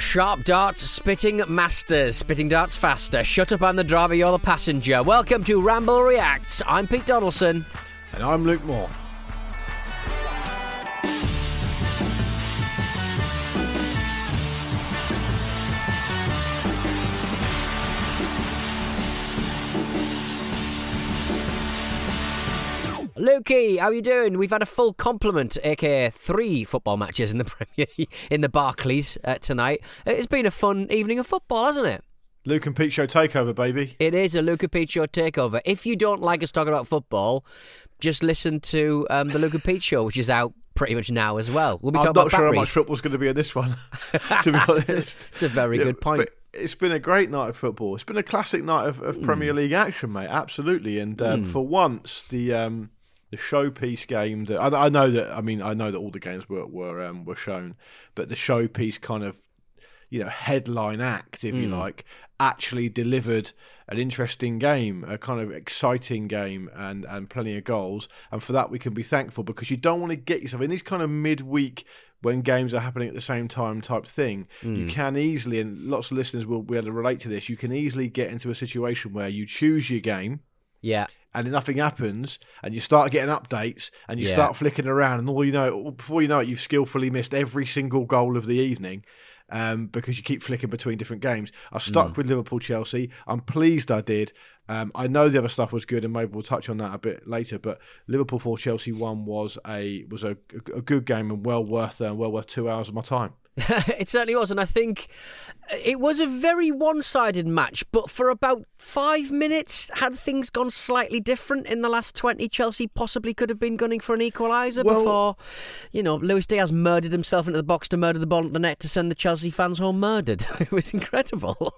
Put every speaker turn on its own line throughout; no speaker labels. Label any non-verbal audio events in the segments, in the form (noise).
Sharp darts, spitting masters, spitting darts faster. Shut up, I'm the driver, you're the passenger. Welcome to Ramble Reacts. I'm Pete Donaldson.
And I'm Luke Moore.
Lukey, how are you doing? We've had a full complement, aka three football matches in the (laughs) Premier in the Barclays uh, tonight. It's been a fun evening of football, hasn't it?
Luke and Pete Show takeover, baby.
It is a Luke and Pete Show takeover. If you don't like us talking about football, just listen to um, the Luke and Pete Show, which is out pretty much now as well. We'll be
I'm
talking
not
about
sure how
batteries.
much football's going to be in this one, (laughs) to be (laughs) honest.
it's, a, it's a very
Yeah,
good point.
It's been a great night of football. It's been a classic night of, of Premier League action, mate. Absolutely. And um, for once, the um, the showpiece game that I, I know that I mean I know that all the games were were um, were shown, but the showpiece kind of you know headline act, if you like, actually delivered an interesting game, a kind of exciting game, and and plenty of goals. And for that, we can be thankful because you don't want to get yourself in these kind of midweek when games are happening at the same time type thing. You can easily, and lots of listeners will be able to relate to this. You can easily get into a situation where you choose your game
yeah.
And then nothing happens, and you start getting updates, and you
Yeah.
start flicking around, and all you know, before you know it, you've skillfully missed every single goal of the evening. Um, because you keep flicking between different games. I stuck
Mm.
with Liverpool Chelsea. I'm pleased I did. Um, I know the other stuff was good, and maybe we'll touch on that a bit later. But Liverpool for Chelsea one was a was a, a good game and well worth uh, well worth two hours of my time. (laughs)
it certainly was, and I think it was a very one-sided match. But for about five minutes, had things gone slightly different in the last twenty, Chelsea possibly could have been gunning for an equaliser
Well-
before, you know, Luis Diaz murdered himself into the box to murder the ball at the net to send the Chelsea fans home murdered. (laughs) it was incredible.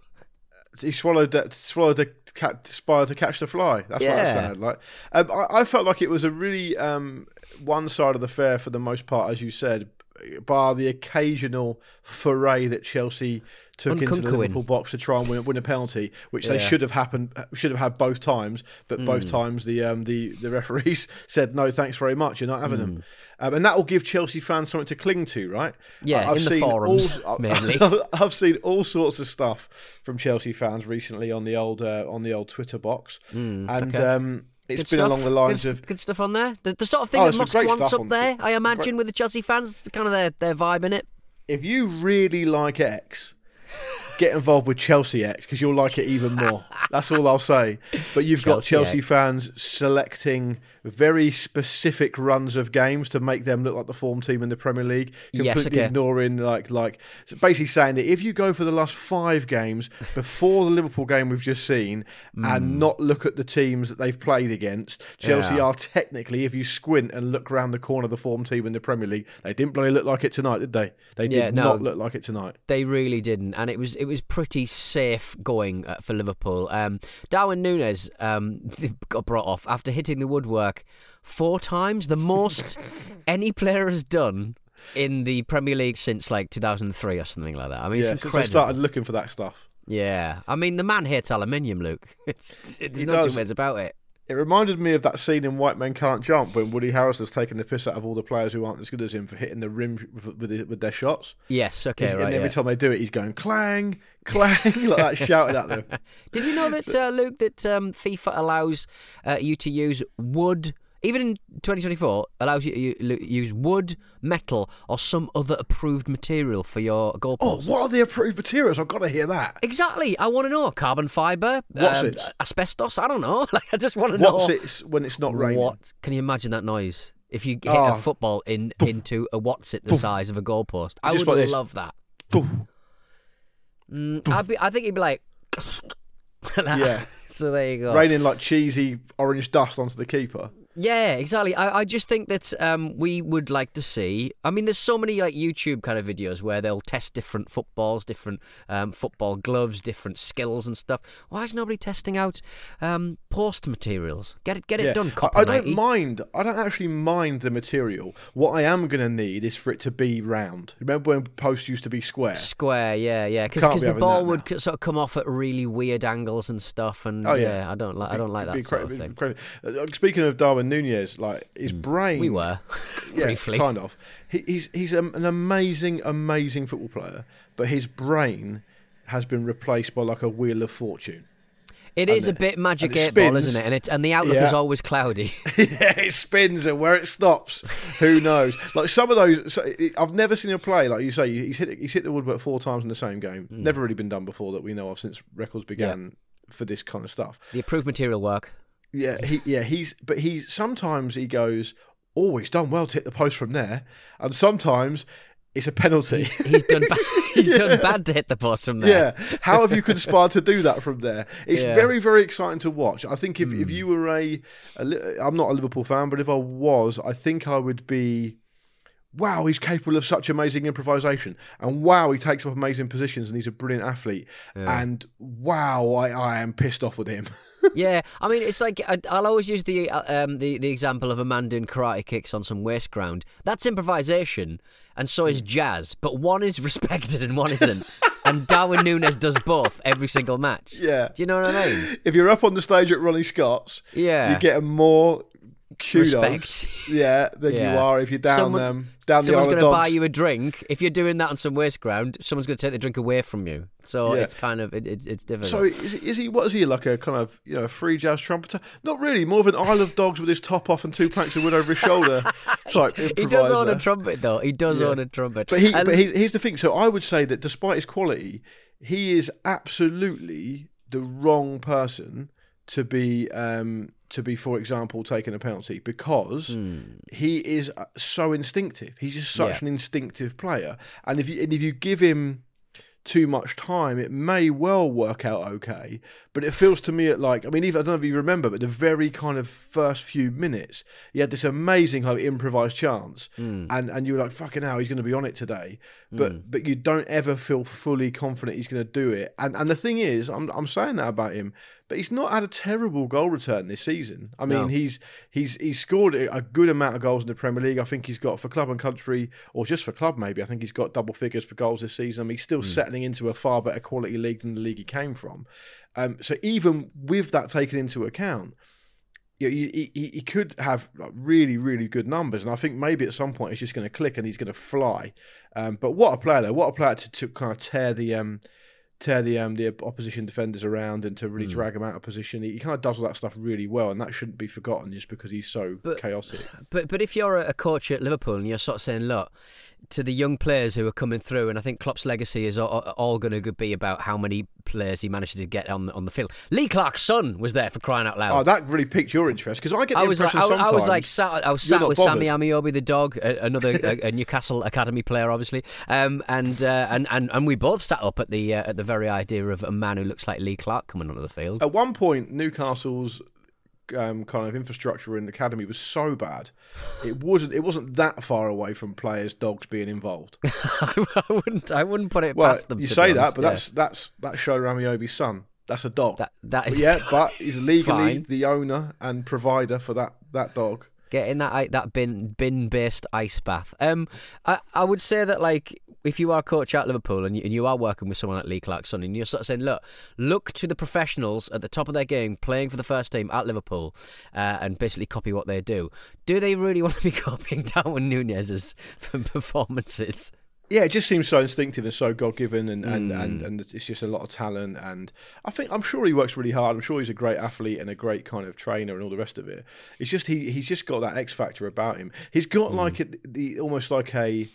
He swallowed that swallowed the cat spider to catch the fly. That's what I
Yeah.
said. Like, um, I, I felt like it was a really um, one side of the fair for the most part, as you said, bar the occasional foray that Chelsea took into the. Liverpool box to try and win, win a penalty, which they should have happened should have had both times, but both times the um, the the referees (laughs) said no, thanks very much, you're not having them. Um, and that will give Chelsea fans something to cling to, right?
Yeah,
I've
in the
seen
forums,
all- (laughs)
mainly. (laughs)
I've seen all sorts of stuff from Chelsea fans recently on the old uh, on the old Twitter box, and
Hmm, okay.
um, it's
Good
been
stuff.
along the lines
good,
of
good stuff on there. The, the sort of thing
Oh,
that Musk wants up there, I imagine,
great-
with the Chelsea fans. It's kind of their, their vibe in it.
if you really like X, get involved with Chelsea X because you'll like it even more. (laughs) That's all I'll say. But you've got
Chelsea
Chelsea
X.
fans selecting very specific runs of games to make them look like the form team in the Premier League,
Yes,
completely
okay.
ignoring like like basically saying that if you go for the last five games before the Liverpool game we've just seen and not look at the teams that they've played against, Chelsea
Hmm. Yeah.
are technically, if you squint and look around the corner of the form team in the Premier League, they didn't bloody look like it tonight, did they? They did
Yeah, no.
not look like it tonight.
They really didn't, and it was it was pretty safe going uh, for Liverpool. Um, Darwin Nunez um, (laughs) got brought off after hitting the woodwork four times, the most (laughs) any player has done in the Premier League since like 2003 or something like that. I mean,
yeah,
it's
since I started looking for that stuff.
Yeah, I mean, the man hates aluminium, Luke. (laughs) It's, it's, there's no
does.
two ways about it.
It reminded me of that scene in White Men Can't Jump when Woody Harrelson's taking the piss out of all the players who aren't as good as him for hitting the rim with, with, with their shots.
Yes, okay,
He's-
right.
and every
yeah.
time they do it, he's going clang, clang, (laughs) like that, shouting at them. (laughs)
Did you know that, uh, Luke, that um, FIFA allows uh, you to use wood, even in 2024, allows you to use wood, metal, or some other approved material for your goalposts?
Oh, what are the approved materials? I've got to hear that.
Exactly. I want to know. Carbon fibre?
What's
um,
it?
Asbestos? I don't know. (laughs) Like, I just want to know.
What's it when it's not raining?
What? Can you imagine that noise? If you hit
Oh.
a football in into a what's it the size of a goalpost, I
Just
would
like
love that.
Boom.
Mm, I'd be, I think he'd be like, (laughs)
Yeah. (laughs)
So there you go.
Raining like cheesy orange dust onto the keeper.
Yeah, exactly. I, I just think that um, we would like to see. I mean, there's so many like YouTube kind of videos where they'll test different footballs, different um, football gloves, different skills and stuff. Why is nobody testing out um, post materials? Get it, get it
Yeah.
done.
I, I don't mind. I don't actually mind the material. What I am going to need is for it to be round. Remember when posts used to be square?
Square, yeah, yeah, because
be
the ball would
now.
sort of come off at really weird angles and stuff, and
Oh,
yeah.
yeah.
I don't like I don't like that sort of thing.
incredible. Uh, Speaking of Darwin Nunez, like his brain,
Hmm. We were (laughs) (laughs)
yeah,
briefly.
kind of. He, he's he's an amazing, amazing football player, but his brain has been replaced by like a wheel of fortune.
It is a
it-
bit magic
and
eight ball, isn't it? And it and the outlook
Yeah.
is (laughs) always cloudy.
yeah, it spins and where it stops, who knows? Like some of those, so it, I've never seen a play like you say. He's hit he's hit the woodwork four times in the same game.
Hmm.
Never really been done before that we know of since records began for this kind of stuff.
the approved material work.
Yeah, he yeah he's but he's sometimes he goes, oh, he's done well to hit the post from there, and sometimes it's a penalty.
He's done. Ba- (laughs) he's done bad to hit the post from there.
Yeah, how have you conspired to do that from there? It's
Yeah.
very, very exciting to watch. I think if,
Hmm.
if you were a, a, I'm not a Liverpool fan, but if I was, I think I would be. Wow, he's capable of such amazing improvisation, and wow, he takes up amazing positions, and he's a brilliant athlete. And wow, I, I am pissed off with him. (laughs)
Yeah, I mean, it's like I, I'll always use the uh, um, the the example of a man doing karate kicks on some waste ground. That's improvisation, and so
Hmm.
is jazz. But one is (laughs) respected and one isn't. and Darwin Nunez does both every single match.
yeah,
Do you know what I mean?
if you're up on the stage at Ronnie Scott's,
Yeah.
you get a more kudos,
Respect. (laughs)
yeah, than
Yeah.
you are if you're down
Someone-
um, down the
Someone's going to buy you a drink. If you're doing that on some waste ground, someone's going to take the drink away from you. So
Yeah.
it's kind of it, it, it's difficult.
So is, is he? What is he like? A kind of you know free jazz trumpeter? Not really. More of an Isle of Dogs with his top off and two planks of wood over his shoulder (laughs) type
he does own a trumpet, though. He does
Yeah.
own a trumpet.
But he,
And-
but he, here's the thing. So I would say that despite his quality, he is absolutely the wrong person to be um, to be, for example, taking a penalty because he is uh, so instinctive. He's just such
Yeah.
an instinctive player, and if you and if you give him too much time, it may well work out okay. But it feels to me at like, I mean, even I don't know if you remember, but the very kind of first few minutes, he had this amazing like improvised chance, and and you were like, fucking hell, he's going to be on it today. But but you don't ever feel fully confident he's going to do it. And and the thing is, I'm I'm saying that about him, but he's not had a terrible goal return this season. I mean,
No.
he's he's he's scored a good amount of goals in the Premier League. I think he's got for club and country, or just for club maybe. I think he's got double figures for goals this season. I mean, he's still settling into a far better quality league than the league he came from. Um, so even with that taken into account, you know, he, he, he could have like, really, really good numbers, and I think maybe at some point it's just going to click and he's going to fly. Um, but what a player though! What a player to, to kind of tear the um, tear the um, the opposition defenders around and to really
Hmm.
drag them out of position. He, he kind of does all that stuff really well, and that shouldn't be forgotten just because he's so chaotic.
But but if you're a coach at Liverpool and you're sort of saying, look, to the young players who are coming through, and I think Klopp's legacy is all, all going to be about how many players he manages to get on the, on the field. Lee Clark's son was there for crying out loud.
Oh, that really piqued your interest because I get the
I was like, I, I was like, sat, I was sat with Sammy
bothered.
Ameobi, the dog, another (laughs) a, a Newcastle academy player, obviously, um, and, uh, and and and we both sat up at the uh, at the very idea of a man who looks like Lee Clark coming onto the field.
At one point, Newcastle's um, kind of infrastructure in the academy was so bad, it wasn't it wasn't that far away from players' dogs being involved. (laughs)
I wouldn't I wouldn't put it
Well,
past them.
you say that,
honest,
but
yeah.
that's that's that's Shola Ameobi's son. That's a dog.
that that
But
is
yeah, (laughs) but he's legally
Fine.
the owner and provider for that that dog.
Get in that that bin bin based ice bath. Um, I I would say that like if you are a coach at Liverpool and you, and you are working with someone like Lee Clarkson and you're sort of saying, look, look to the professionals at the top of their game playing for the first team at Liverpool, uh, and basically copy what they do. Do they really (laughs) want to be copying Darwin Nunez's (laughs) performances?
Yeah, it just seems so instinctive and so God given, and, and,
Hmm.
and, and it's just a lot of talent. And I think I'm sure he works really hard. I'm sure he's a great athlete and a great kind of trainer and all the rest of it. It's just he he's just got that X factor about him. He's got like a, the almost like a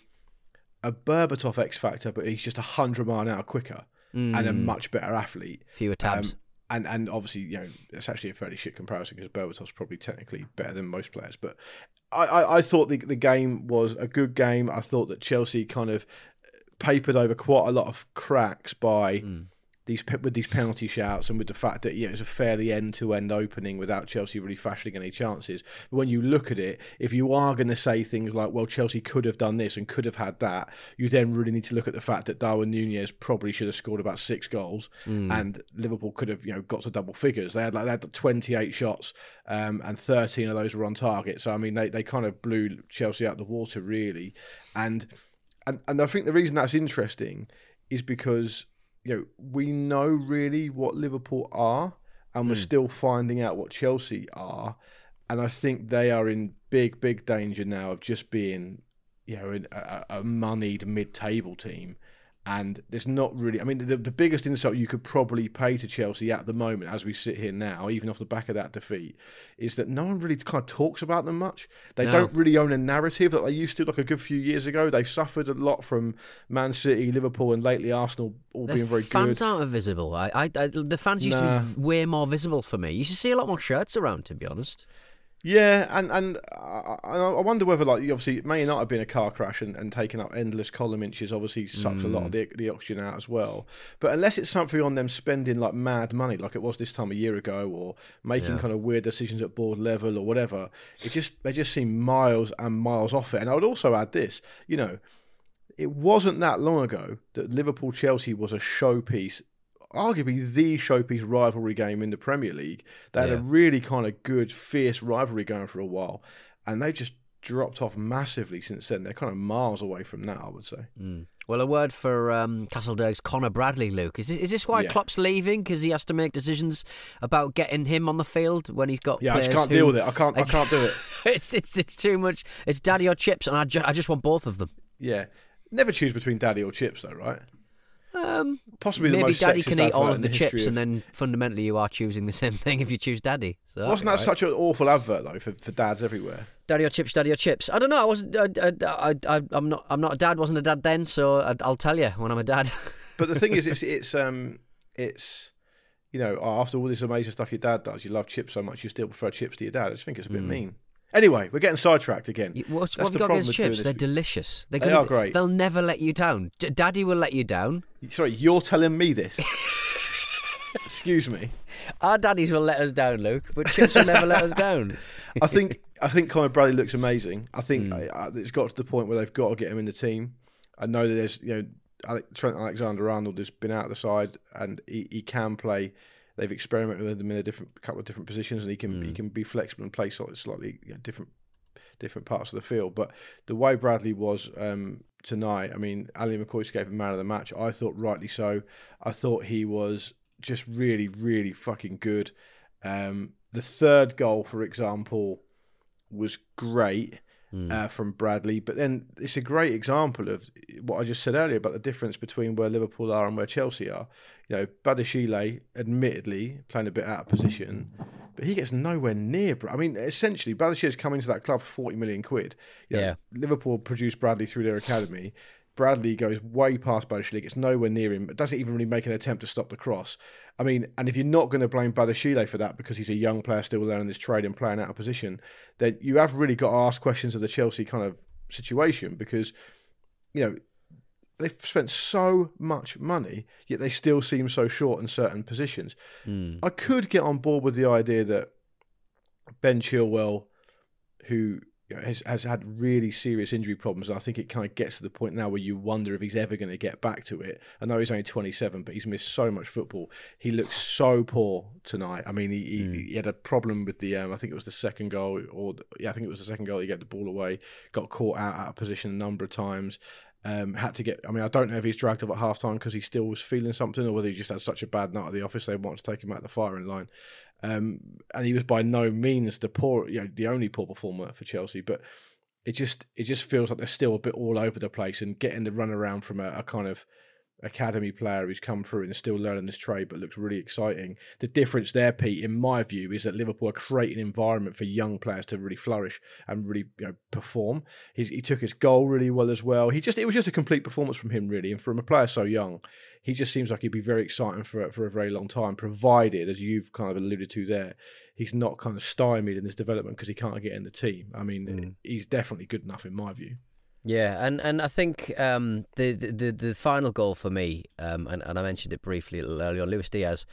a Berbatov X factor, but he's just a hundred mile an hour quicker and a
Hmm.
much better athlete.
Fewer tabs.
Um, and and obviously, you know, it's actually a fairly shit comparison because Berbatov's probably technically better than most players. But I, I, thought the the game was a good game. I thought that Chelsea kind of papered over quite a lot of cracks by hmm. These with these penalty shouts and with the fact that yeah, it's a fairly end-to-end opening without Chelsea really fashioning any chances. But when you look at it, if you are going to say things like, "Well, Chelsea could have done this and could have had that," you then really need to look at the fact that Darwin Nunez probably should have scored about six goals, mm. and Liverpool could have you know got to double figures. They had like they had 28 shots, um, and 13 of those were on target. So I mean, they they kind of blew Chelsea out of the water really, and and and I think the reason that's interesting is because you know, we know really what Liverpool are, and we're mm. still finding out what Chelsea are. And I think they are in big, big danger now of just being, you know, a, a moneyed mid-table team and there's not really. I mean, the, the biggest insult you could probably pay to Chelsea at the moment, as we sit here now, even off the back of that defeat, is that no one really kind of talks about them much. They no. don't really own a narrative that they used to, like a good few years ago. They've suffered a lot from Man City, Liverpool, and lately Arsenal all the being very
good. Fans
aren't
visible. I, I, I, the fans used nah. to be way more visible for me. You used to see a lot more shirts around, to be honest.
Yeah, and and I, I wonder whether like obviously it may not have been a car crash and, and taking up endless column inches obviously sucks mm. a lot of the, the oxygen out as well. But unless it's something on them spending like mad money like it was this time a year ago, or making yeah. kind of weird decisions at board level or whatever, it just they just seem miles and miles off it. And I would also add this, you know, it wasn't that long ago that Liverpool Chelsea was a showpiece arguably the showpiece rivalry game in the Premier League. They had yeah. a really kind of good, fierce rivalry going for a while, and they've just dropped off massively since then. They're kind of miles away from that, I would say.
Mm. Well, a word for um, Castlederg's Conor Bradley, Luke. Is this, is this why yeah. Klopp's leaving? Because he has to make decisions about getting him on the field when he's got.
Yeah,
I just
can't
who,
deal with it. I can't. I can't do it. (laughs)
it's it's it's too much. It's daddy or chips, and I, ju- I just want both of them.
Yeah, never choose between daddy or chips, though, right?
Um,
Possibly
maybe Daddy
can
eat all
of
the chips, and then fundamentally you are choosing the same thing if you choose Daddy. So
wasn't that right. such an awful advert though for, for dads everywhere?
Daddy or chips, Daddy or chips. I don't know. I wasn't. I, I, I, I'm not. I'm not a dad. Wasn't a dad then. So I, will tell you when I'm a dad. (laughs)
but the thing is, it's it's um it's you know after all this amazing stuff your dad does, you love chips so much, you still prefer chips to your dad. I just think it's a bit mm. mean. Anyway, we're getting sidetracked again.
what, what have you got against chips? They're delicious. They're
they are great.
They'll never let you down. D- Daddy will let you down.
Sorry, you're telling me this. (laughs) Excuse me.
Our daddies will let us down, Luke, but chips will never let us down. (laughs)
I think I think Conor Bradley looks amazing. I think mm. I, I, it's got to the point where they've got to get him in the team. I know that there's you know Trent Alexander Arnold has been out of the side and he, he can play they've experimented with him in a different couple of different positions, and he can mm. he can be flexible and play slightly, slightly you know, different different parts of the field. But the way Bradley was um, tonight, I mean, Ally McCoist gave him man of the match. I thought rightly so. I thought he was just really, really fucking good. Um, the third goal, for example, was great mm. uh, from Bradley. But then it's a great example of what I just said earlier about the difference between where Liverpool are and where Chelsea are. You know, Badiashile, admittedly, playing a bit out of position, but he gets nowhere near. I mean, essentially, Badiashile's come into that club for 40 million quid. You know, yeah. Liverpool produced Bradley through their academy. Bradley goes way past Badiashile, gets nowhere near him, doesn't even really make an attempt to stop the cross. I mean, and if you're not going to blame Badiashile for that because he's a young player still learning this trade and playing out of position, then you have really got to ask questions of the Chelsea kind of situation because, you know, they've spent so much money, yet they still seem so short in certain positions. Mm. I could get on board with the idea that Ben Chilwell, who has, has had really serious injury problems. I think it kind of gets to the point now where you wonder if he's ever going to get back to it. I know he's only 27, but he's missed so much football. He looks so poor tonight. I mean, he, mm. he, he, had a problem with the, um, I think it was the second goal, or the, yeah, I think it was the second goal. He got the ball away, got caught out out of position a number of times. Um, had to get. I mean, I don't know if he's dragged up at half time because he still was feeling something, or whether he just had such a bad night at the office they wanted to take him out the firing line. Um, and he was by no means the poor, you know, the only poor performer for Chelsea. But it just it just feels like they're still a bit all over the place and getting the run around from a, a kind of academy player who's come through and is still learning this trade but looks really exciting. The difference there, Pete, in my view, is that Liverpool are creating an environment for young players to really flourish and really you know, perform. He's, he took his goal really well as well. He just it was just a complete performance from him really, and from a player so young, he just seems like he'd be very exciting for for a very long time, provided as you've kind of alluded to there, he's not kind of stymied in his development because he can't get in the team. I mean, mm. he's definitely good enough in my view.
Yeah, and, and I think um, the, the the final goal for me, um, and, and I mentioned it briefly earlier on, Luis Diaz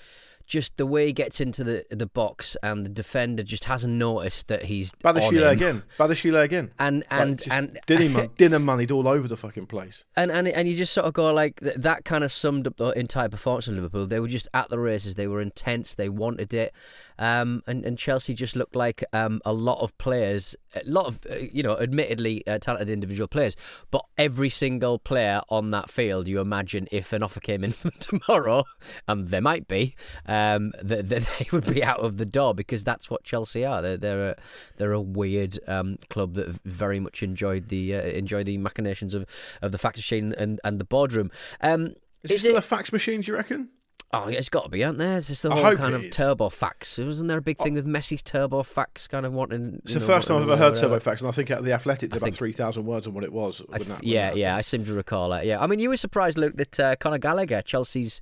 just the way he gets into the the box and the defender just hasn't noticed that he's by the
Badiashile again. Badiashile again.
And (laughs) and like and
dinner, (laughs) dinner moneyed all over the fucking place.
And and and you just sort of go like that kind of summed up the entire performance of Liverpool. They were just at the races. They were intense. They wanted it. Um, and and Chelsea just looked like um, a lot of players, a lot of uh, you know, admittedly uh, talented individual players, but every single player on that field, you imagine if an offer came in (laughs) tomorrow, and there might be um, (laughs) that, that, they would be out of the door because that's what Chelsea are. They're they're a, they're a weird um, club that have very much enjoyed the uh, enjoy the machinations of, of the fax machine and, and the boardroom. Um,
is, is it still a fax machine? Do you reckon?
Oh, yeah, it's got to be, aren't there? It's just the whole kind of burofax. Wasn't there a big thing oh. with Messi's burofax kind of wanting?
It's the know, first time I've ever heard turbo fax, and I think at the Athletic did about three thousand words on what it was.
Th- yeah, yeah, I seem to recall it. Yeah, I mean, you were surprised, Luke, that uh, Conor Gallagher, Chelsea's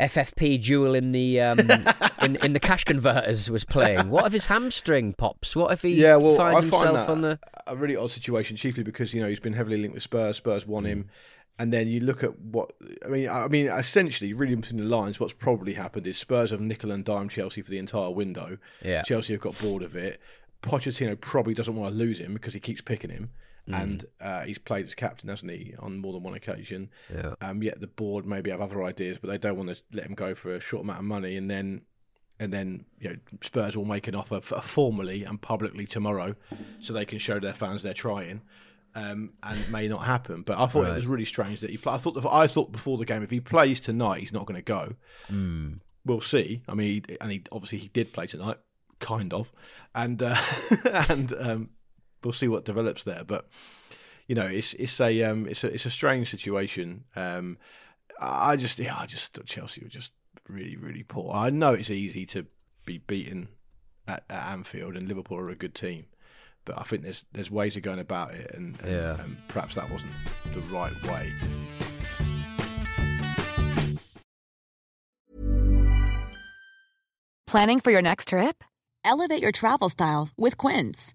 FFP duel in the um, (laughs) in in the cash converters was playing. What if his hamstring pops? What if he yeah, well, finds I himself on the
a really odd situation, chiefly because you know he's been heavily linked with Spurs. Spurs won him, and then you look at what I mean. I mean, essentially, reading between the lines, what's probably happened is Spurs have nickel and dime Chelsea for the entire window.
Yeah,
Chelsea have got bored of it. Pochettino probably doesn't want to lose him because he keeps picking him. Mm. And uh, he's played as captain, hasn't he, on more than one occasion?
Yeah.
Um, yet the board maybe have other ideas, but they don't want to let him go for a short amount of money, and then and then you know Spurs will make an offer for, formally and publicly tomorrow, so they can show their fans they're trying. Um, and may not happen. But I thought right. it was really strange that he. Play- I thought. I thought before the game, if he plays tonight, he's not going to go.
Mm.
We'll see. I mean, he, and he obviously he did play tonight, kind of, and uh, (laughs) and um, we'll see what develops there. But you know, it's it's a um, it's a it's a strange situation. Um, I just yeah, I just thought Chelsea were just really really poor. I know it's easy to be beaten at, at Anfield, and Liverpool are a good team. But I think there's there's ways of going about it, and, and,
yeah.
and perhaps that wasn't the right way.
Planning for your next trip? Elevate your travel style with Quince.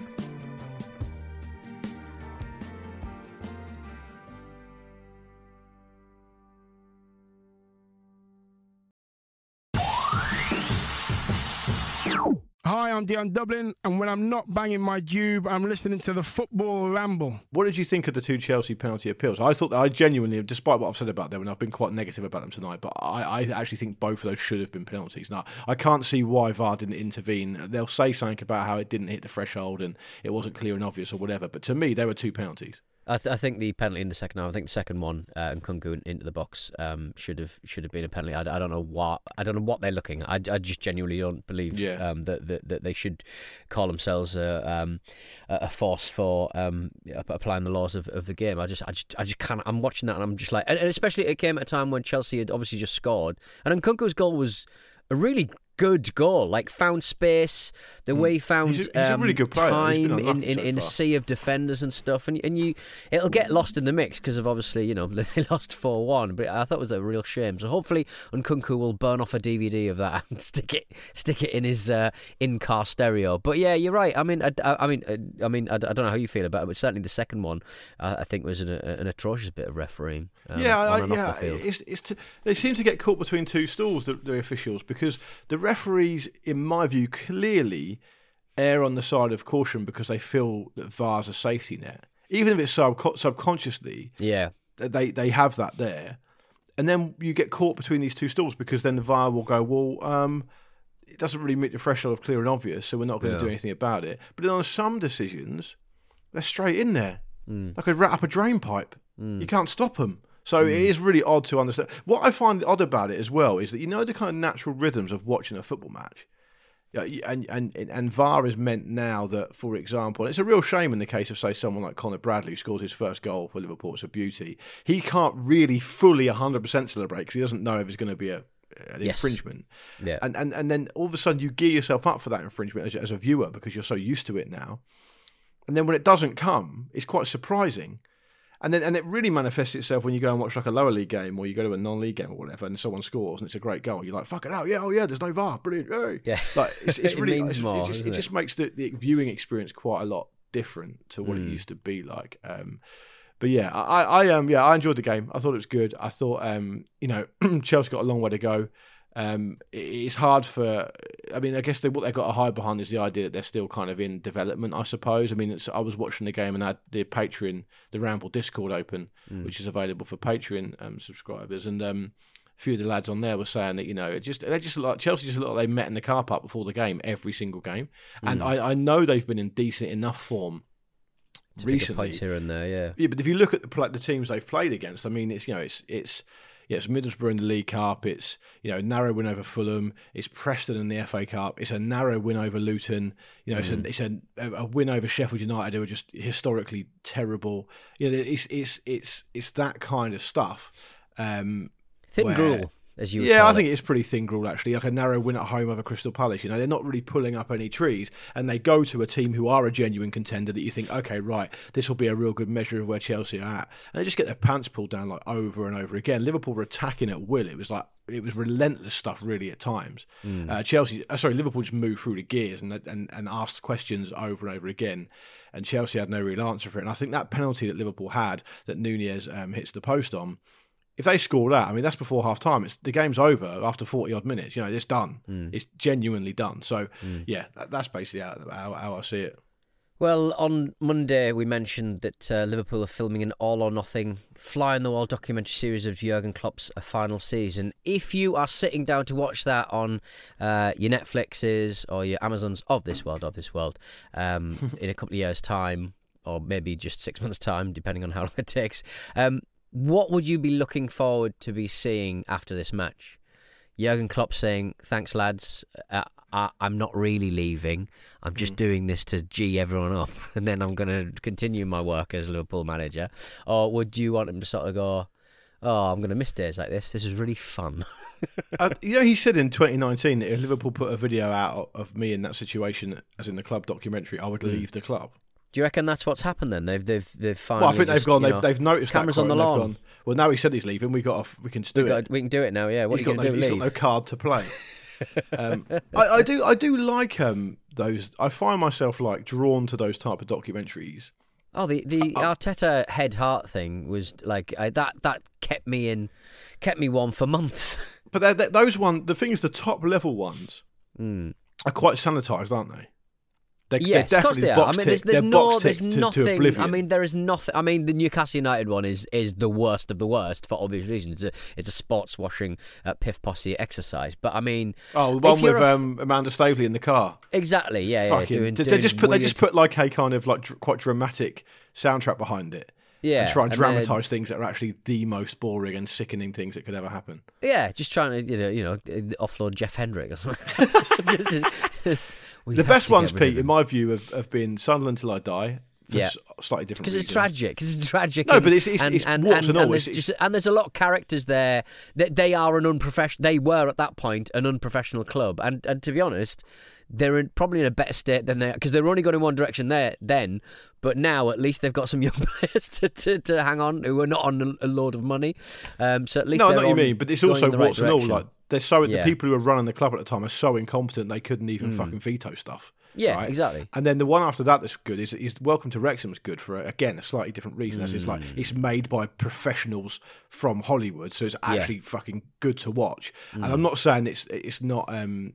Hi, I'm Dion Dublin, and when I'm not banging my dube, I'm listening to the football ramble.
What did you think of the two Chelsea penalty appeals? I thought that I genuinely, despite what I've said about them, and I've been quite negative about them tonight, but I, I actually think both of those should have been penalties. Now, I can't see why VAR didn't intervene. They'll say something about how it didn't hit the threshold and it wasn't clear and obvious or whatever, but to me, they were two penalties.
I, th- I, think the penalty in the second half. I think the second one, uh, and Nkunku into the box, um, should have should have been a penalty. I, I, don't know what I don't know what they're looking. I, I just genuinely don't believe
yeah.
um, that, that, that they should call themselves a, um, a force for um, applying the laws of, of the game. I just I just I just can't. I'm watching that and I'm just like, and especially it came at a time when Chelsea had obviously just scored, and Nkunku's goal was a really good goal. Like found space, the way he found
he's a, he's um, a really good player.
time in, in, so in a sea of defenders and stuff, and and you it'll get lost in the mix because of obviously you know (laughs) they lost four one. But I thought it was a real shame. So hopefully Nkunku will burn off a DVD of that (laughs) and stick it stick it in his uh, in car stereo. But yeah, you're right. I mean, I, I mean, I, mean, I, I, don't know how you feel about it, but certainly the second one uh, I think was an, an, atrocious bit of refereeing.
Um, yeah, I, yeah. The it's, it's to, they seem to get caught between two stools, the, the officials, because the referees, in my view, clearly err on the side of caution because they feel that VAR's a safety net, even if it's sub- subconsciously.
Yeah,
they they have that there, and then you get caught between these two stools because then the VAR will go, well, um, it doesn't really meet the threshold of clear and obvious, so we're not going to yeah. do anything about it. But then on some decisions, they're straight in there, mm. like a rat up a drain pipe. Mm. You can't stop them. So mm. it is really odd to understand. What I find odd about it as well is that you know the kind of natural rhythms of watching a football match. And, and and VAR is meant now that, for example, it's a real shame in the case of say someone like Conor Bradley who scores his first goal for Liverpool. It's a beauty. He can't really fully 100% celebrate because he doesn't know if it's going to be a an yes. infringement.
Yeah.
And, and and then all of a sudden you gear yourself up for that infringement as, as a viewer because you're so used to it now. And then when it doesn't come, it's quite surprising and then and it really manifests itself when you go and watch like a lower league game or you go to a non-league game or whatever, and someone scores and it's a great goal. You're like, fuck it out, yeah, oh yeah, there's no VAR, brilliant,
yeah.
Like it's, (laughs) it's really
it,
it's,
more,
it, just, it,
it
just, makes the, the, viewing experience quite a lot different to what
mm.
it used to be like. Um, but yeah, I, I um yeah, I enjoyed the game. I thought it was good. I thought um you know (clears throat) Chelsea got a long way to go. Um, it's hard for. I mean, I guess they, what they've got to hide behind is the idea that they're still kind of in development. I suppose. I mean, I was watching the game and I had the Patreon, the Ramble Discord open, mm. which is available for Patreon um, subscribers, and um, a few of the lads on there were saying that you know it just they just like Chelsea just look like they met in the car park before the game every single game, mm. and I, I know they've been in decent enough form recently.
here and there, yeah.
Yeah, but if you look at the, the teams they've played against, I mean, it's you know, it's it's yeah, it's Middlesbrough in the League Cup. It's you know narrow win over Fulham. It's Preston in the FA Cup. It's a narrow win over Luton. You know, mm. it's, a, it's a, a win over Sheffield United, who are just historically terrible. You know, it's it's it's it's that kind of stuff. Um,
Thin where, gruel as you
yeah,
I
think it is pretty thin gruel actually. Like a narrow win at home over Crystal Palace. You know, they're not really pulling up any trees, and they go to a team who are a genuine contender that you think, okay, right, this will be a real good measure of where Chelsea are at, and they just get their pants pulled down like over and over again. Liverpool were attacking at will. It was like it was relentless stuff really at times. Mm. Uh, Chelsea, uh, sorry, Liverpool just moved through the gears and, and and asked questions over and over again, and Chelsea had no real answer for it. And I think that penalty that Liverpool had that Nunez um, hits the post on if they score that, I mean, that's before half time. It's the game's over after forty odd minutes. You know, it's done. Mm. It's genuinely done. So, mm. yeah, that, that's basically how, how, how, I see it.
Well, on Monday we mentioned that uh, Liverpool are filming an all or nothing fly in the wall documentary series of Jurgen Klopp's final season. If you are sitting down to watch that on uh, your Netflixes or your Amazons of this world, of this world, um, (laughs) in a couple of years' time, or maybe just six months' time, depending on how long it takes. Um, what would you be looking forward to be seeing after this match? Jurgen Klopp saying, "Thanks, lads. Uh, I, am not really leaving. I'm just mm. doing this to g everyone off, (laughs) and then I'm going to continue my work as Liverpool manager." Or would you want him to sort of go, "Oh, I'm going to miss days like this. This is really fun." (laughs)
uh, you know, he said in 2019 that if Liverpool put a video out of me in that situation, as in the club documentary, I would mm. leave the club.
Do you reckon that's what's happened then? They've they've they've finally.
Well, I think
they've
gone.
They've,
they've noticed
cameras
on
the lawn.
Gone, well, now he said he's leaving. We got off. We can do
we
it.
Got, we can do it now. Yeah. What
he's got no,
do?
He's got no card to play. (laughs) um, I, I, do. I do like um those. I find myself like drawn to those type of documentaries.
Oh, the the uh, Arteta head heart thing was like uh, that. That kept me in, kept me warm for months. (laughs)
but they're, they're, those one, the thing is, the top level ones.
Mm
are quite sanitised, aren't they? They,
Yes, of course
definitely
they are. I mean, there's, there's no, there's
to,
nothing.
to.
I mean, there is nothing. I mean, the Newcastle United one is is the worst of the worst for obvious reasons. It's a it's a sports washing uh, piff posse exercise. But I mean,
oh, the one with
a
um, Amanda Staveley in the car.
exactly, yeah, yeah. Doing,
they, they just put they just put like a kind of like dr- quite dramatic soundtrack behind it.
Yeah,
and try and
and then-
dramatise things that are actually the most boring and sickening things that could ever happen.
Yeah, just trying to you know you know offload Jeff Hendrick or something. (laughs) Just- just-
the best ones, Pete, in my view, have, have been Sunderland till I die.
Yeah.
slightly different
because it's tragic. Because it's tragic.
No,
and-
but it's- it's-
and,
it's
and,
warts
and,
and all.
there's
It's-
just, and there's a lot of characters there that they are an unprofessional. They were at that point an unprofessional club, and and to be honest, they're in, probably in a better state than they because they were only going in one direction there then, but now at least they've got some (laughs) young players to, to, to hang on who are not on a, a load of money. Um, so at least
No, I
they're
know what you mean, but it's also
the right
and all. Like they're so
Yeah.
the people who are running the club at the time are so incompetent they couldn't even fucking veto stuff.
Yeah,
right?
exactly.
And then the one after that that's good is, is Welcome to Wrexham's good for again a slightly different reason. As it's like
Mm.
it's made by professionals from Hollywood, so it's actually fucking good to watch. And I'm not saying it's it's not um,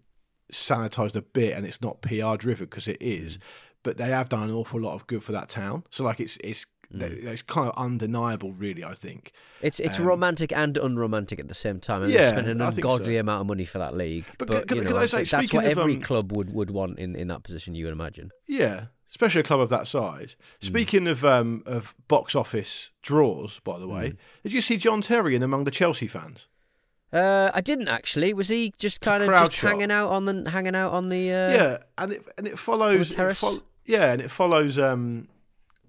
sanitized a bit and it's not PR driven because it is, Mm. but they have done an awful lot of good for that town. So like it's it's
Mm.
it's kind of undeniable, really. I think.
It's it's romantic and unromantic at the same time. And
Um, Yeah,
they spent an
I
ungodly
so.
amount of money for that league.
But
But,
can-
you
can I say,
that's what every
um,
club would, would want in, in that position. You would imagine.
Yeah, especially a club of that size. Speaking of um, of box office draws, by the way, did you see John Terry in among the Chelsea fans?
Uh, I didn't actually. Was he just kind of just
shot.
hanging out on the hanging out on the? Uh,
yeah, and it and it follows. it
terrace?
yeah, and it follows. Um,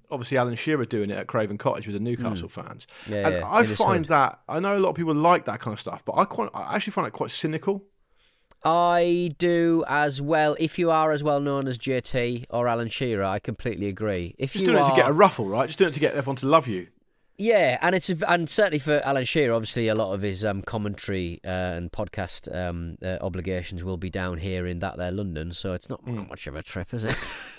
obviously, Alan Shearer doing it at Craven Cottage with the Newcastle fans.
Hmm. Yeah,
and
yeah,
I
in
find that I know a lot of people like that kind of stuff, but I quite I actually find it quite cynical.
I do as well. If you are as well known as JT or Alan Shearer, I completely agree. If
Just
you
doing
are,
it to get a ruffle, right? Just doing it to get everyone to love you.
Yeah, and it's and certainly for Alan Shearer, obviously a lot of his um, commentary uh, and podcast um, uh, obligations will be down here in that there London, so it's not, not much of a trip, is it? (laughs)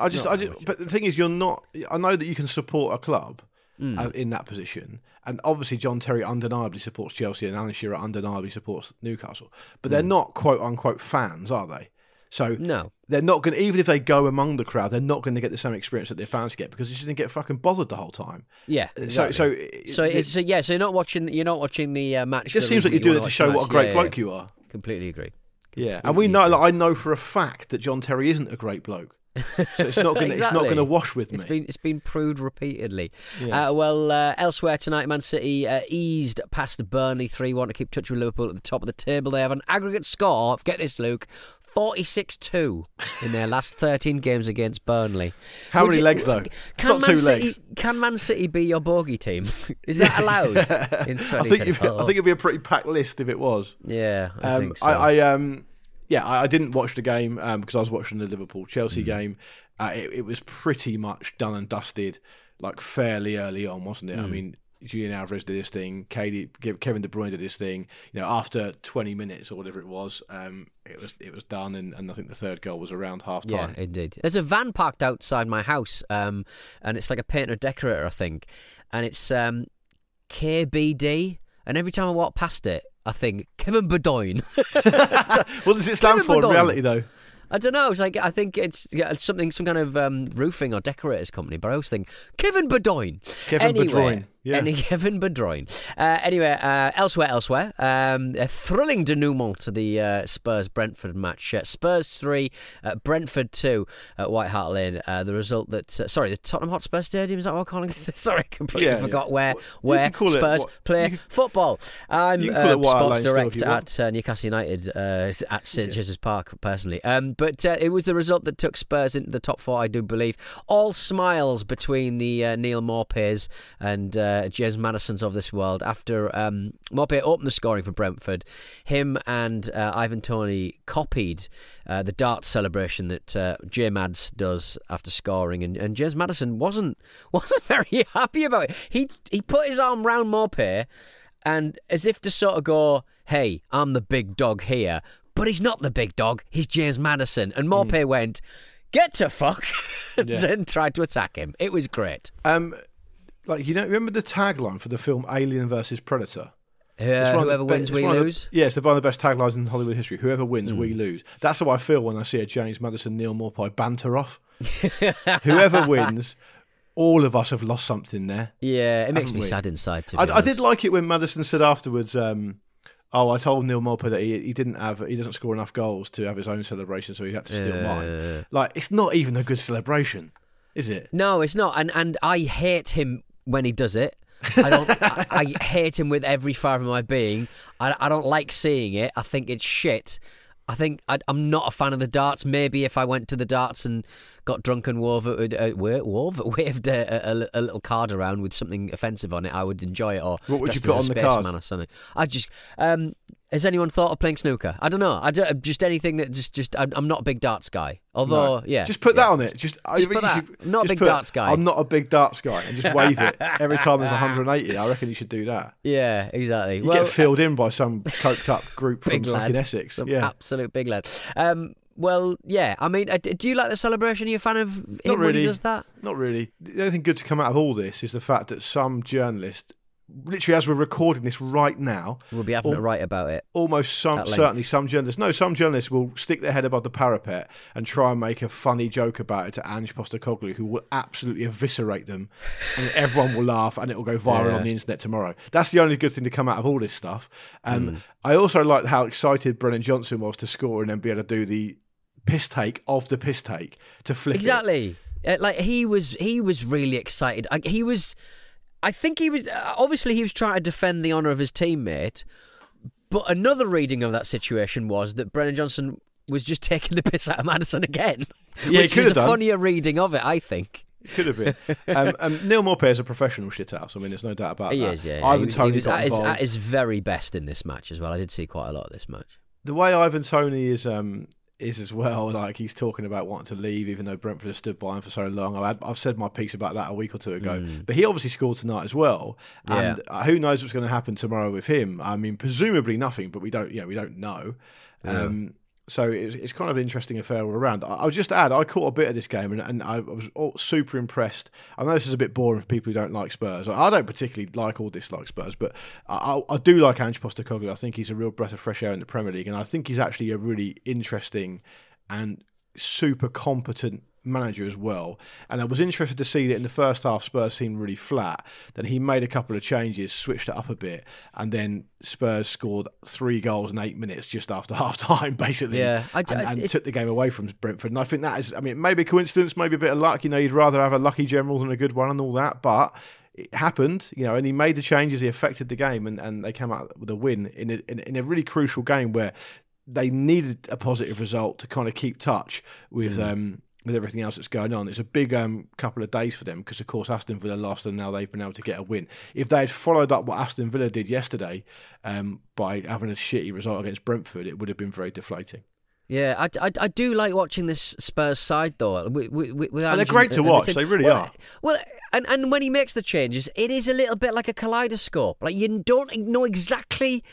I just, I just, but the thing is, you're not. I know that you can support a club
Hmm.
uh, in that position, and obviously John Terry undeniably supports Chelsea, and Alan Shearer undeniably supports Newcastle. But they're not quote unquote fans, are they? So.
No.
they're not going. to Even if they go among the crowd, they're not going to get the same experience that their fans get because they just didn't get fucking bothered the whole time.
Yeah.
So,
exactly.
so,
so
it,
it's, so yeah, so you're not watching you're not watching the uh, match.
it just seems like
that
doing it to show what a great
Yeah, yeah,
bloke
yeah.
you are.
Completely agree.
Yeah, and we know, like, I know for a fact that John Terry isn't a great bloke. So it's not going. to
Exactly.
to wash with me.
It's been it's been proved repeatedly.
Yeah.
Uh, well, uh, elsewhere tonight, Man City uh, eased past Burnley three one to keep touch with Liverpool at the top of the table. They have an aggregate score. Get this, Luke. 46-2 in their last 13 games against Burnley.
How
Would
many
you-
legs though?
Can Man
two
City,
legs.
Can Man City be your bogey team? (laughs) Is that (laughs) allowed in
I think
2024?
I think it'd be a pretty packed list if it was.
Yeah, I
Um,
think so.
I, I um, yeah, I, I didn't watch the game um, because I was watching the Liverpool
Mm.
Chelsea game. Uh, it, it was pretty much done and dusted, like fairly early on, wasn't it? I
Mm.
mean, Julian Alvarez did this thing. Katie, Kevin De Bruyne did this thing. You know, after 20 minutes or whatever it was, um, it was it was done, and, and I think the third goal was around half
Yeah,
time.
indeed. There's a van parked outside my house, um, and it's like a painter decorator, I think, and it's um, KBD. And every time I walk past it, I think Kevin Bedoin. (laughs) (laughs)
what does it stand
Kevin
for in reality, though?
I don't know. It's like I think it's yeah, something, some kind of um, roofing or decorators company. But I always think Kevin Bedoin.
Kevin
anyway,
Bedroin, yeah.
Any (laughs) given Bedroin. Uh, anyway, uh, elsewhere, elsewhere. Um, a thrilling denouement to the uh, Spurs Brentford match. Uh, Spurs three, uh, Brentford two at White Hart Lane. Uh, the result that uh, sorry, the Tottenham Hotspur Stadium is that what we're calling it? (laughs) sorry, I completely
Yeah, yeah.
forgot where
Well,
where
it
Spurs
what-
play
can-
football. I'm
you
uh,
it White Hart
sports direct at uh, Newcastle United uh, at St James's Park personally. Um, but uh, it was the result that took Spurs into the top four, I do believe. All smiles between the uh, Neal Maupays and uh, James Madisons of this world after um, Maupay opened the scoring for Brentford. Him and uh, Ivan Toney copied uh, the dart celebration that uh, J Mads does after scoring, and, and James Madison wasn't (laughs) wasn't very happy about it. He he put his arm round Maupay and as if to sort of go, "Hey, I'm the big dog here," but he's not the big dog. He's James Madison, and Maupay went, "Get to fuck," (laughs) and
Yeah.
then tried to attack him. It was great.
Um, like you know, remember the tagline for the film Alien versus Predator?
Yeah,
It's one
whoever wins,
it's
we
of the-
lose.
yeah, it's the- one of the best taglines in Hollywood history. Whoever wins,
Hmm.
we lose. That's how I feel when I see a James Madison Neal Maupay banter off. (laughs) Whoever wins, all of us have lost something there.
Yeah, it makes me
we?
sad inside. To
I, I did like it when Madison said afterwards, um, "Oh, I told Neal Maupay that he, he didn't have, he doesn't score enough goals to have his own celebration, so he had to steal
Yeah.
mine." Like, it's not even a good celebration, is it?
No, it's not, and and I hate him when he does it. I don't. I, I hate him with every fibre of my being. I, I don't like seeing it. I think it's shit. I think I, I'm not a fan of the darts. Maybe if I went to the darts and got drunk and wove, uh, wove, wove (laughs) waved a, a, a little card around with something offensive on it, I would enjoy it. Or
What would you put on the card?
spaceman or something. I just. Um, has anyone thought of playing snooker? I don't know. I don't, just anything that just just. I'm, not a big darts guy. Although,
No.
yeah,
just put
yeah.
that on it. Just, I
Just
think
put that.
should-
Not a big
put,
darts guy.
I'm not a big darts guy, and just wave it every time there's 180. I reckon you should do that. (laughs)
Yeah, exactly.
You
well,
get filled in by some coked up group (laughs) from
lad,
Essex.
Some
yeah,
absolute big lad. Um, well, yeah. I mean, uh, do you like the celebration? Are you a fan of him
Not
when he
really.
does that?
Not really. The only thing good to come out of all this is the fact that some journalist, literally as we're recording this right now,
We'll be having
Or-
to write about it.
almost some certainly some journalists no some journalists will stick their head above the parapet and try and make a funny joke about it to Ange Postecoglou who will absolutely eviscerate them (laughs) and everyone will laugh and it will go viral
Yeah.
on the internet tomorrow that's the only good thing to come out of all this stuff um,
Hmm.
I also liked how excited Brennan Johnson was to score and then be able to do the piss take of the piss take to flip.
Exactly. Uh, like he was, he was really excited. Like, he was. I think he was. Uh, obviously, he was trying to defend the honour of his teammate. But another reading of that situation was that Brennan Johnson was just (laughs) taking the piss out of Maddison again.
Yeah, (laughs)
which
could
is a
done.
funnier reading of it, I think.
Could have been. um, (laughs) um, Neal Maupay is a professional shithouse. I mean, there's no doubt about that.
He
that.
is, yeah.
Ivan
he was,
Toney
he was at, his, at his very best in this match as well. I did see quite a lot of this match.
the way Ivan Toney is um is as well. Like he's talking about wanting to leave, even though Brentford has stood by him for so long. I had, I've said my piece about that a week or two ago. But he obviously scored tonight as well. And
Mm. Yeah.
uh, who knows what's going to happen tomorrow with him? I mean, presumably nothing, but we don't. You know, we don't know. Um, so it's, it's kind of an interesting affair all around. I, I'll just add, I caught a bit of this game and, and I was super impressed. I know this is a bit boring for people who don't like Spurs. I don't particularly like or dislike Spurs, but I, I, do like Ange Postecoglou. I think he's a real breath of fresh air in the Premier League, and I think he's actually a really interesting and super competent manager as well. And I was interested to see that in the first half, Spurs seemed really flat. Then he made a couple of changes, switched it up a bit, and then Spurs scored three goals in eight minutes just after (laughs) half time, basically.
Yeah, I-
and,
I-
and
it-
took the game away from Brentford. And I think that is, I mean, maybe a coincidence, maybe a bit of luck. You know, you'd rather have a lucky general than a good one and all that, but. It happened, you know, and he made the changes. He affected the game, and, and they came out with a win in a, in, in a really crucial game where they needed a positive result to kind of keep touch with um, with everything else that's going on. It's a big um, couple of days for them because, of course, Aston Villa lost and now they've been able to get a win. If they had followed up what Aston Villa did yesterday um, by having a shitty result against Brentford, it would have been very deflating.
Yeah, I, I, I do like watching this Spurs side though. With, with, with
And they're great to
and
watch,
team.
they really
well,
are.
Well, and, and when he makes the changes, it is a little bit like a kaleidoscope. Like you don't know exactly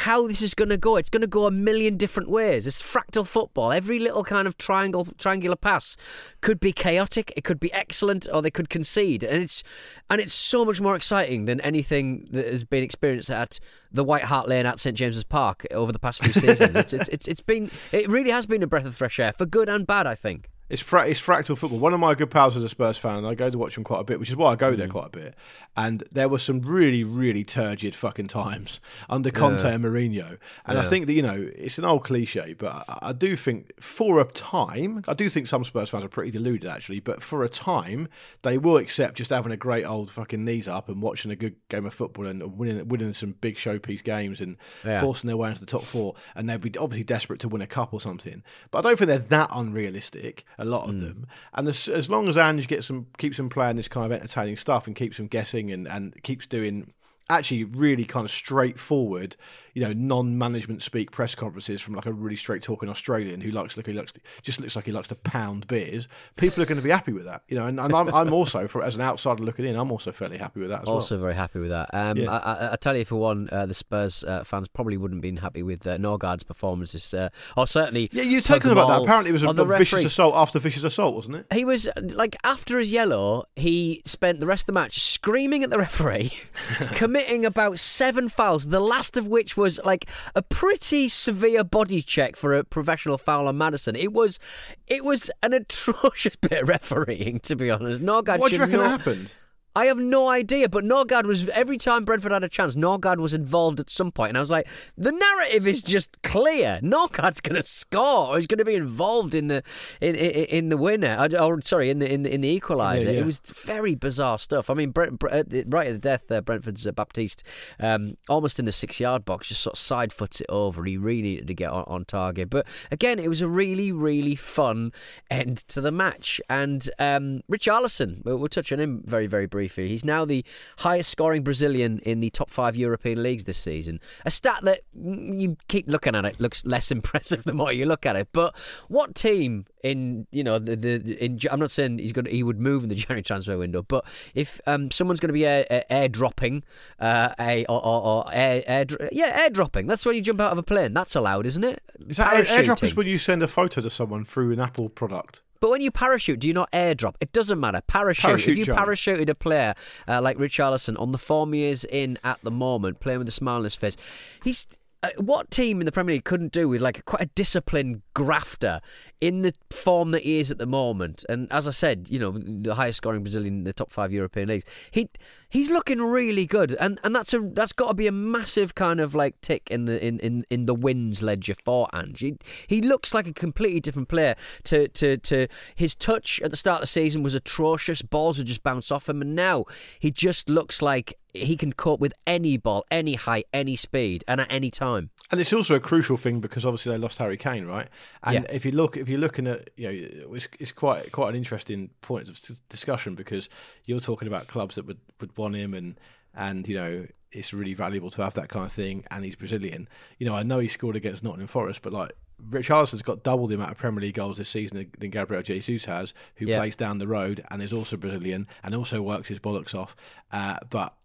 how this is going to go. It's going to go a million different ways. It's fractal football. Every little kind of triangle, triangular pass could be chaotic. It could be excellent, or they could concede. And it's and it's so much more exciting than anything that has been experienced at the White Hart Lane at St James's Park over the past few seasons. it's, it's it's it's been it really has been a breath of fresh air for good and bad. I think.
It's, fra- it's fractal football. One of my good pals is a Spurs fan, and I go to watch them quite a bit, which is why I go there mm. quite a bit. And there were some really, really turgid fucking times under Conte and Mourinho. And I think that, you know, it's an old cliche, but I, I do think for a time, I do think some Spurs fans are pretty deluded actually, but for a time, they will accept just having a great old fucking knees up and watching a good game of football and winning, winning some big showpiece games and
Yeah.
forcing their way into the top four. And they'd be obviously desperate to win a cup or something. But I don't think they're that unrealistic, a lot of hmm. them. And as, as long as Ange gets them, keeps them playing this kind of entertaining stuff and keeps them guessing and, and keeps doing actually really kind of straightforward, you know non-management speak press conferences from like a really straight talking Australian who likes like he to, just looks like he likes to pound beers, people are going to be happy with that. You know, and, and I'm, I'm also for as an outsider looking in, I'm also fairly happy with that as
also
well.
very happy with that. Um,
Yeah.
I, I, I tell you, for one, uh, the Spurs uh, fans probably wouldn't have been happy with uh, Norgaard's performances, uh, or certainly.
Yeah, you're talking about that. Apparently, it was a, a vicious assault after vicious assault, wasn't it?
He was like after his yellow, he spent the rest of the match screaming at the referee, (laughs) committing about seven fouls. The last of which was like a pretty severe body check for a professional foul on Maddison. It was, it was an atrocious (laughs) bit of refereeing, to be honest. Norgaard
what do you
should
reckon
know-
happened?
I have no idea, but Norgaard was every time Brentford had a chance, Norgaard was involved at some point, and I was like, the narrative is just clear. Norgaard's going to score, or he's going to be involved in the in in, in the winner, or, or sorry, in the in the, in the equaliser.
Yeah, yeah.
It was very bizarre stuff. I mean, Brent, Brent, right at the death, there, Brentford's uh, Baptiste, um, almost in the six yard box, just sort of side foots it over. He really needed to get on, on target, but again, it was a really really fun end to the match. And um, Richarlison, we'll, we'll touch on him very very briefly. He's now the highest scoring Brazilian in the top five European leagues this season. A stat that mm, you keep looking at it looks less (laughs) impressive the more you look at it. But what team in you know the the in, I'm not saying he's going to, he would move in the (laughs) January transfer window, but if um, someone's going to be air, air, airdropping uh, a or, or, or air, air yeah airdropping, that's when you jump out of a plane. That's allowed, isn't it?
Is that air- airdrop is when you send a photo to someone through an Apple product?
But when you parachute, do you not airdrop? It doesn't matter. Parachute.
Parachute
if you parachuted a player uh, like Richarlison on the form he is in at the moment, playing with a smile on his face, he's. Uh, what team in the Premier League couldn't do with like quite a disciplined grafter in the form that he is at the moment? And as I said, you know, the highest scoring Brazilian in the top five European leagues. He he's looking really good, and and that's a that's got to be a massive kind of like tick in the in in, in the wins ledger for Ange. He, he looks like a completely different player. To to to his touch at the start of the season was atrocious. Balls would just bounce off him, and now he just looks like he can cope with any ball, any height, any speed, and at any time.
And it's also a crucial thing because obviously they lost Harry Kane, right? And
Yeah.
if you look, if you're looking at, you know, it's, it's quite quite an interesting point of discussion because you're talking about clubs that would, would want him, and and you know it's really valuable to have that kind of thing. And he's Brazilian. You know, I know he scored against Nottingham Forest, but like Richarlison's got double the amount of Premier League goals this season than- than Gabriel Jesus has, who
Yeah.
plays down the road and is also Brazilian and also works his bollocks off. Uh, but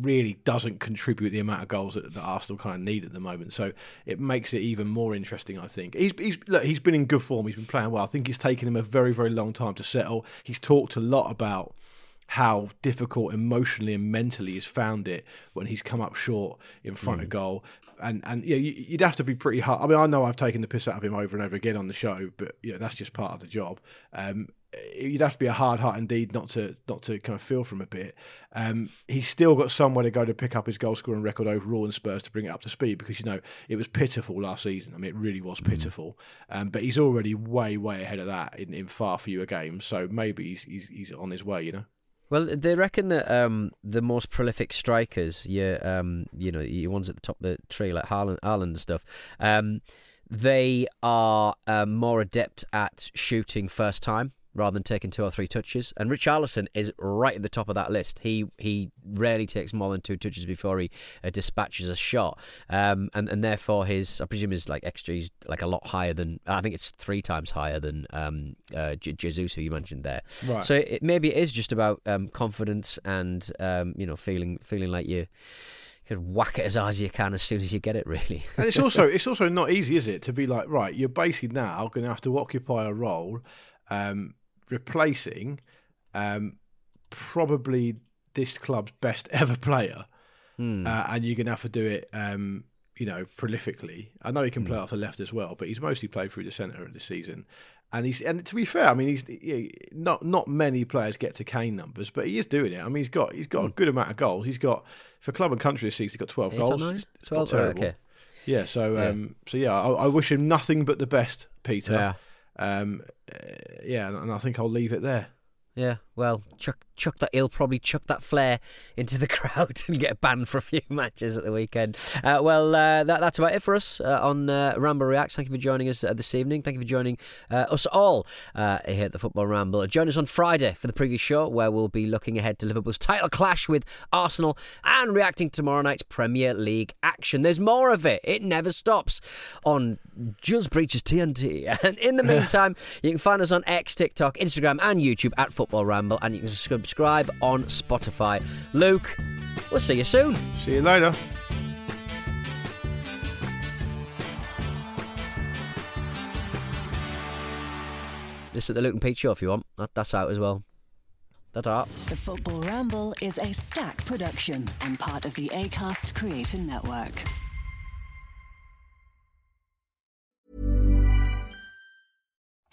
really doesn't contribute the amount of goals that, that Arsenal kind of need at the moment. So it makes it even more interesting. I think he's he's look, he's been in good form. He's been playing well. I think it's taken him a very very long time to settle. He's talked a lot about how difficult emotionally and mentally he's found it when he's come up short in front of goal. And and yeah, you, you'd have to be pretty hard. I mean, I know I've taken the piss out of him over and over again on the show, but yeah, that's just part of the job. Um, you'd have to be a hard heart indeed not to not to kind of feel from a bit. Um, he's still got somewhere to go to pick up his goal scoring record overall in Spurs to bring it up to speed because you know it was pitiful last season. I mean, it really was pitiful. Um, but he's already way way ahead of that in, in far fewer games. So maybe he's, he's he's on his way. You know.
Well, they reckon that um, the most prolific strikers, yeah, um, you know, your ones at the top of the tree like Haaland and stuff, um, they are um, more adept at shooting first time rather than taking two or three touches. And Richarlison is right at the top of that list. He he rarely takes more than two touches before he uh, dispatches a shot, um, and and therefore his I presume his like XG is like a lot higher than I think it's three times higher than um, uh, Jesus who you mentioned there.
Right.
So it, maybe it is just about um, confidence and um, you know feeling feeling like you could whack it as hard as you can as soon as you get it. Really. (laughs)
And it's also it's also not easy, is it, to be like right? You're basically now going to have to occupy a role, um, replacing um, probably this club's best (laughs) ever player,
Hmm.
uh, and you're going to have to do it. Um, you know, prolifically. I know he can play off the left as well, but he's mostly played through the centre this season. And he's and to be fair, I mean, he's he, not not many players get to Kane numbers, but he is doing it. I mean, he's got he's got a good amount of goals. He's got for club and country this season, he's got twelve
Eight
goals.
nine?
It's, it's not terrible.
okay.
Yeah, so
Yeah.
um, so yeah, I, I wish him nothing but the best, Peter.
Yeah.
Um, yeah, and I think I'll leave it there.
Yeah. Well, chuck, chuck that. He'll probably chuck that flare into the (laughs) crowd and get banned for a few (laughs) matches at the weekend. Uh, well, uh, that, that's about it for us uh, on uh, Ramble Reacts. Thank you for joining us uh, this evening. Thank you for joining uh, us all uh, here at the Football Ramble. Join us on Friday for the previous show, where we'll be looking ahead to Liverpool's title clash with Arsenal and reacting to tomorrow night's Premier League action. There's more of it. It never stops on Jules Breach's TNT. (laughs) And in the meantime, you can find us on X, TikTok, Instagram, and YouTube at Football Ramble, and you can subscribe on Spotify. Luke, we'll see you soon.
See you later.
Listen to the Luke and Pete show if you want. That, that's out as well. Ta-ta.
The Football Ramble is a Stak production and part of the ACAST Creator Network.